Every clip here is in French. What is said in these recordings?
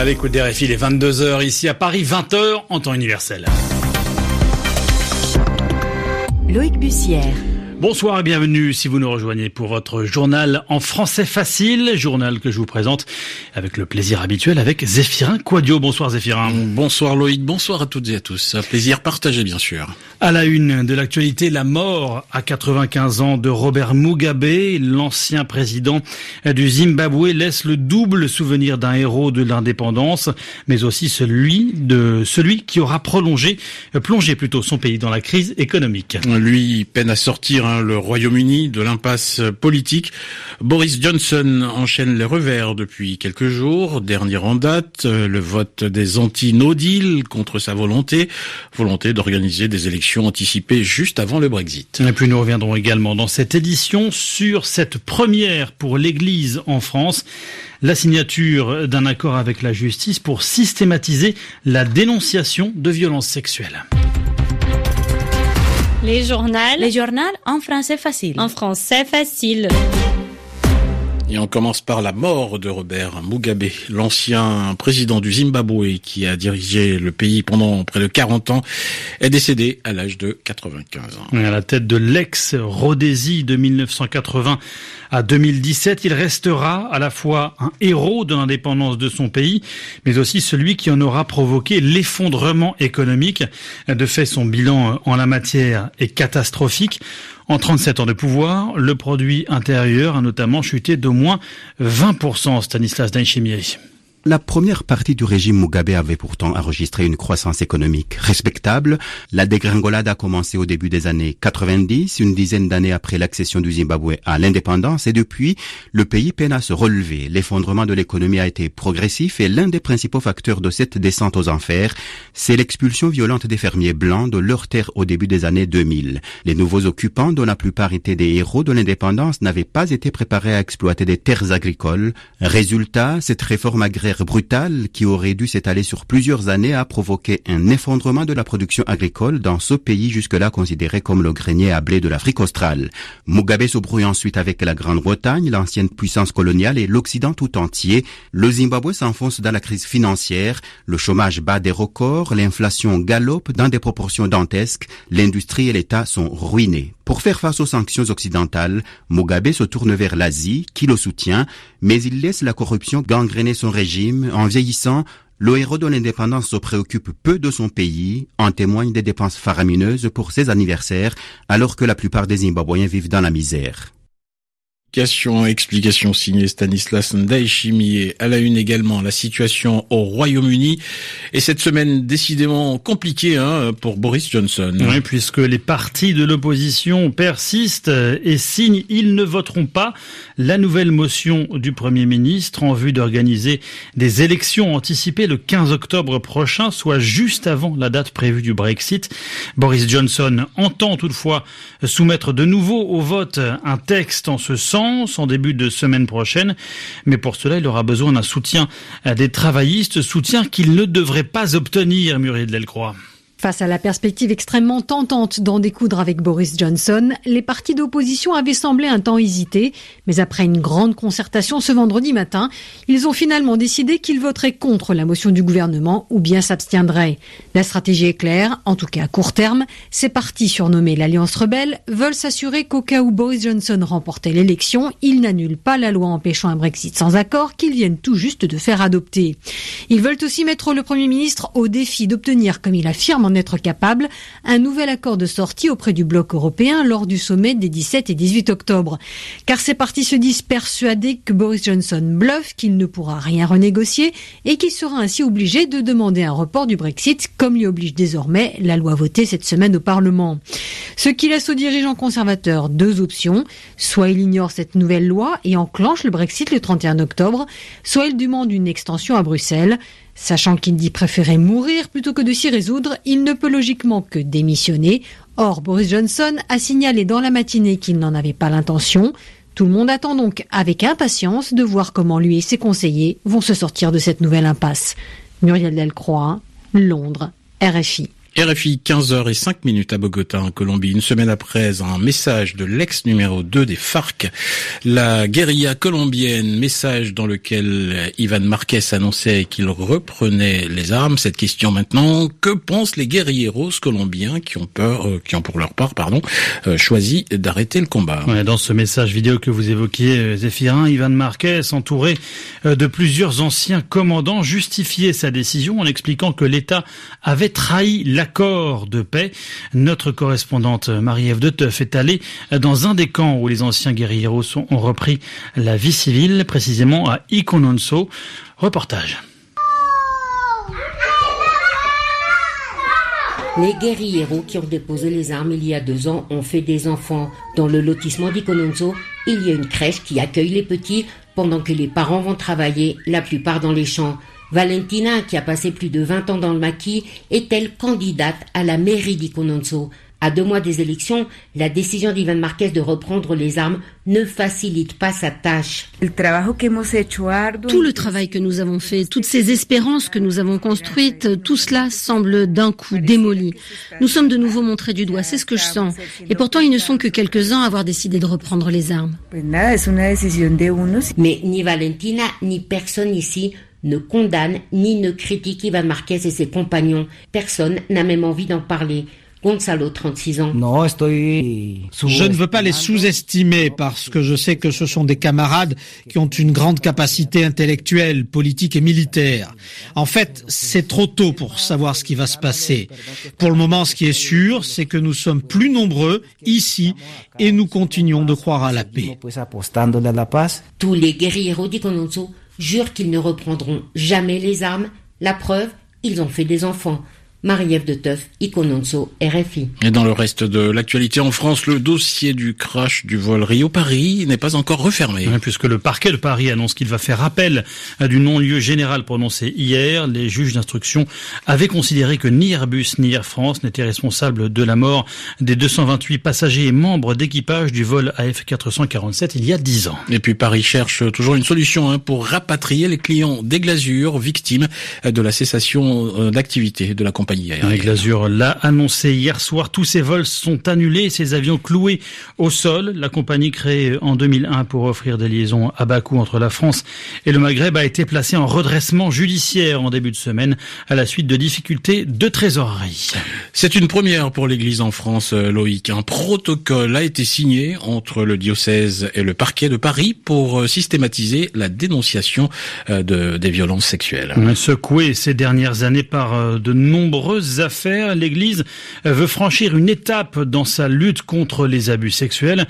À l'écoute des RFI, les 22h ici à Paris, 20h en temps universel. Loïc Bussière. Bonsoir et bienvenue si vous nous rejoignez pour votre journal en français facile, journal que je vous présente avec le plaisir habituel avec Zéphirin Quadio. Bonsoir Zéphirin. Bonsoir Loïc, bonsoir à toutes et à tous. Un plaisir partagé bien sûr. À la une de l'actualité, la mort à 95 ans de Robert Mugabe, l'ancien président du Zimbabwe, laisse le double souvenir d'un héros de l'indépendance, mais aussi celui de celui qui aura prolongé, plongé plutôt son pays dans la crise économique. Lui peine à sortir Le Royaume-Uni de l'impasse politique. Boris Johnson enchaîne les revers depuis quelques jours. Dernier en date, euh, le vote des anti-no deal contre sa volonté, volonté d'organiser des élections anticipées juste avant le Brexit. Et puis nous reviendrons également dans cette édition sur cette première pour l'Église en France la signature d'un accord avec la justice pour systématiser la dénonciation de violences sexuelles. Les journaux. Les journaux en français facile. En français facile. Et on commence par la mort de Robert Mugabe, l'ancien président du Zimbabwe qui a dirigé le pays pendant près de 40 ans, est décédé à l'âge de 95 ans. À la tête de l'ex-Rhodésie de 1980 à 2017, il restera à la fois un héros de l'indépendance de son pays, mais aussi celui qui en aura provoqué l'effondrement économique. De fait, son bilan en la matière est catastrophique. En 37 ans de pouvoir, le produit intérieur a notamment chuté d'au moins 20%, Stanislas Dainchimier. La première partie du régime Mugabe avait pourtant enregistré une croissance économique respectable. La dégringolade a commencé au début des années 90, une dizaine d'années après l'accession du Zimbabwe à l'indépendance, et depuis, le pays peine à se relever. L'effondrement de l'économie a été progressif et l'un des principaux facteurs de cette descente aux enfers, c'est l'expulsion violente des fermiers blancs de leurs terres au début des années 2000. Les nouveaux occupants, dont la plupart étaient des héros de l'indépendance, n'avaient pas été préparés à exploiter des terres agricoles. Résultat, cette réforme agraire brutale qui aurait dû s'étaler sur plusieurs années a provoqué un effondrement de la production agricole dans ce pays jusque-là considéré comme le grenier à blé de l'Afrique australe. Mugabe se brouille ensuite avec la Grande-Bretagne, l'ancienne puissance coloniale et l'Occident tout entier. Le Zimbabwe s'enfonce dans la crise financière, le chômage bat des records, l'inflation galope dans des proportions dantesques, l'industrie et l'État sont ruinés. Pour faire face aux sanctions occidentales, Mugabe se tourne vers l'Asie, qui le soutient, mais il laisse la corruption gangréner son régime. En vieillissant, le héros de l'indépendance se préoccupe peu de son pays, en témoignent des dépenses faramineuses pour ses anniversaires, alors que la plupart des Zimbabwéens vivent dans la misère. Explication, explication signée Stanislas Ndaichimier. À la une également, la situation au Royaume-Uni. Et cette semaine décidément compliquée hein, pour Boris Johnson. Oui, puisque les partis de l'opposition persistent et signent, ils ne voteront pas la nouvelle motion du Premier ministre en vue d'organiser des élections anticipées le 15 octobre prochain, soit juste avant la date prévue du Brexit. Boris Johnson entend toutefois soumettre de nouveau au vote un texte en ce sens en début de semaine prochaine. Mais pour cela, il aura besoin d'un soutien des travaillistes, soutien qu'il ne devrait pas obtenir, Muriel Delcroix. Face à la perspective extrêmement tentante d'en découdre avec Boris Johnson, les partis d'opposition avaient semblé un temps hésiter, mais après une grande concertation ce vendredi matin, ils ont finalement décidé qu'ils voteraient contre la motion du gouvernement ou bien s'abstiendraient. La stratégie est claire, en tout cas à court terme, ces partis surnommés l'Alliance rebelle veulent s'assurer qu'au cas où Boris Johnson remportait l'élection, ils n'annulent pas la loi empêchant un Brexit sans accord qu'ils viennent tout juste de faire adopter. Ils veulent aussi mettre le Premier ministre au défi d'obtenir, comme il affirme être capable un nouvel accord de sortie auprès du bloc européen lors du sommet des 17 et 18 octobre. Car ces partis se disent persuadés que Boris Johnson bluffe, qu'il ne pourra rien renégocier et qu'il sera ainsi obligé de demander un report du Brexit, comme l'y oblige désormais la loi votée cette semaine au Parlement. Ce qui laisse aux dirigeants conservateurs deux options. Soit il ignore cette nouvelle loi et enclenche le Brexit le 31 octobre, soit il demande une extension à Bruxelles. Sachant qu'il dit préférer mourir plutôt que de s'y résoudre, il ne peut logiquement que démissionner. Or, Boris Johnson a signalé dans la matinée qu'il n'en avait pas l'intention. Tout le monde attend donc avec impatience de voir comment lui et ses conseillers vont se sortir de cette nouvelle impasse. Muriel Delcroix, Londres, RFI. RFI 15h et 5 minutes à Bogota en Colombie. Une semaine après un message de l'ex numéro 2 des FARC, la guérilla colombienne, message dans lequel Ivan Marquez annonçait qu'il reprenait les armes. Cette question maintenant, que pensent les guérilleros colombiens qui ont peur, euh, qui ont pour leur part, pardon, euh, choisi d'arrêter le combat? dans ce message vidéo que vous évoquiez, euh, Zéphirin, Ivan Marquez, entouré de plusieurs anciens commandants, justifiait sa décision en expliquant que l'État avait trahi la l'accord de paix. Notre correspondante Marie-Ève de Teuf est allée dans un des camps où les anciens guerrieros ont repris la vie civile, précisément à Ikononso. Reportage. Les guerrieros qui ont déposé les armes il y a deux ans ont fait des enfants. Dans le lotissement d'Ikononso, il y a une crèche qui accueille les petits pendant que les parents vont travailler, la plupart dans les champs. Valentina, qui a passé plus de 20 ans dans le maquis, est-elle candidate à la mairie d'Icononso? À deux mois des élections, la décision d'Ivan Marquez de reprendre les armes ne facilite pas sa tâche. Tout le travail que nous avons fait, toutes ces espérances que nous avons construites, tout cela semble d'un coup démoli. Nous sommes de nouveau montrés du doigt, c'est ce que je sens. Et pourtant, ils ne sont que quelques-uns à avoir décidé de reprendre les armes. Mais ni Valentina, ni personne ici ne condamne ni ne critique Ivan Marquez et ses compagnons. Personne n'a même envie d'en parler. Gonzalo, 36 ans. Je ne veux pas les sous-estimer parce que je sais que ce sont des camarades qui ont une grande capacité intellectuelle, politique et militaire. En fait, c'est trop tôt pour savoir ce qui va se passer. Pour le moment, ce qui est sûr, c'est que nous sommes plus nombreux ici et nous continuons de croire à la paix. Tous les guerriers d'Ikononso jurent qu'ils ne reprendront jamais les armes. La preuve, ils ont fait des enfants. Marie-Ève de Teuf, Icononso, RFI. Et dans le reste de l'actualité en France, le dossier du crash du vol Rio-Paris n'est pas encore refermé. puisque le parquet de Paris annonce qu'il va faire appel du non-lieu général prononcé hier. Les juges d'instruction avaient considéré que ni Airbus ni Air France n'étaient responsables de la mort des 228 passagers et membres d'équipage du vol AF447 il y a 10 ans. Et puis Paris cherche toujours une solution hein, pour rapatrier les clients des glasures victimes de la cessation euh, d'activité de la compagnie avec l'Azur l'a annoncé hier soir, tous ces vols sont annulés, ces avions cloués au sol. La compagnie créée en 2001 pour offrir des liaisons à bas coût entre la France et le Maghreb a été placée en redressement judiciaire en début de semaine à la suite de difficultés de trésorerie. C'est une première pour l'Église en France, euh, Loïc. Un protocole a été signé entre le diocèse et le parquet de Paris pour euh, systématiser la dénonciation euh, de, des violences sexuelles. Secoué ces dernières années par de nombreux affaires, l'Église veut franchir une étape dans sa lutte contre les abus sexuels.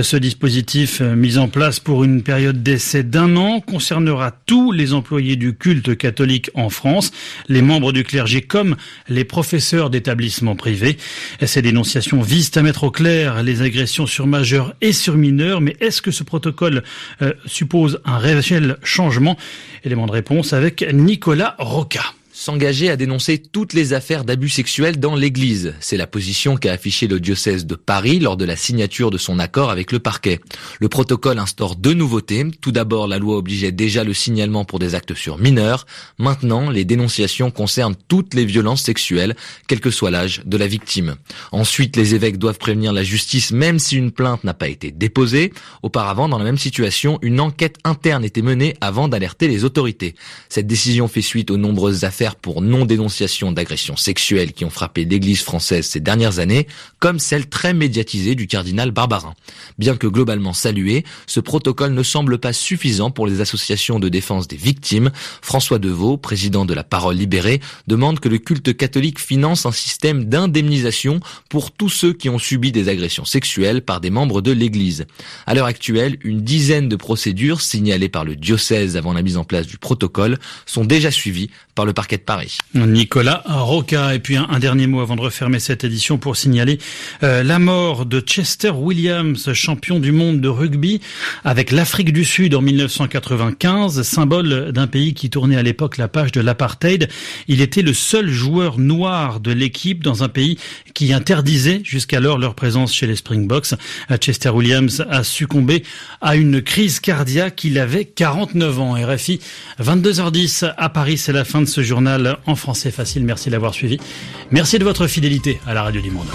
Ce dispositif mis en place pour une période d'essai d'un an concernera tous les employés du culte catholique en France, les membres du clergé comme les professeurs d'établissements privés. Ces dénonciations visent à mettre au clair les agressions sur majeurs et sur mineurs, mais est-ce que ce protocole euh, suppose un réel changement? Élément de réponse avec Nicolas Roca s'engager à dénoncer toutes les affaires d'abus sexuels dans l'Église. C'est la position qu'a affichée le diocèse de Paris lors de la signature de son accord avec le parquet. Le protocole instaure deux nouveautés. Tout d'abord, la loi obligeait déjà le signalement pour des actes sur mineurs. Maintenant, les dénonciations concernent toutes les violences sexuelles, quel que soit l'âge de la victime. Ensuite, les évêques doivent prévenir la justice même si une plainte n'a pas été déposée. Auparavant, dans la même situation, une enquête interne était menée avant d'alerter les autorités. Cette décision fait suite aux nombreuses affaires pour non-dénonciation d'agressions sexuelles qui ont frappé l'Église française ces dernières années, comme celle très médiatisée du cardinal Barbarin. Bien que globalement salué, ce protocole ne semble pas suffisant pour les associations de défense des victimes. François Deveau, président de la Parole libérée, demande que le culte catholique finance un système d'indemnisation pour tous ceux qui ont subi des agressions sexuelles par des membres de l'Église. À l'heure actuelle, une dizaine de procédures signalées par le diocèse avant la mise en place du protocole sont déjà suivies par le parquet de Paris. Nicolas Roca. Et puis un, dernier mot avant de refermer cette édition pour signaler euh, la mort de Chester Williams, champion du monde de rugby avec l'Afrique du Sud en 1995, symbole d'un pays qui tournait à l'époque la page de l'apartheid. Il était le seul joueur noir de l'équipe dans un pays qui interdisait jusqu'alors leur présence chez les Springboks. Chester Williams a succombé à une crise cardiaque. Il avait 49 ans. RFI 22h10 à Paris, c'est la fin de ce journal en français facile. Merci d'avoir suivi. Merci de votre fidélité à la Radio du Monde.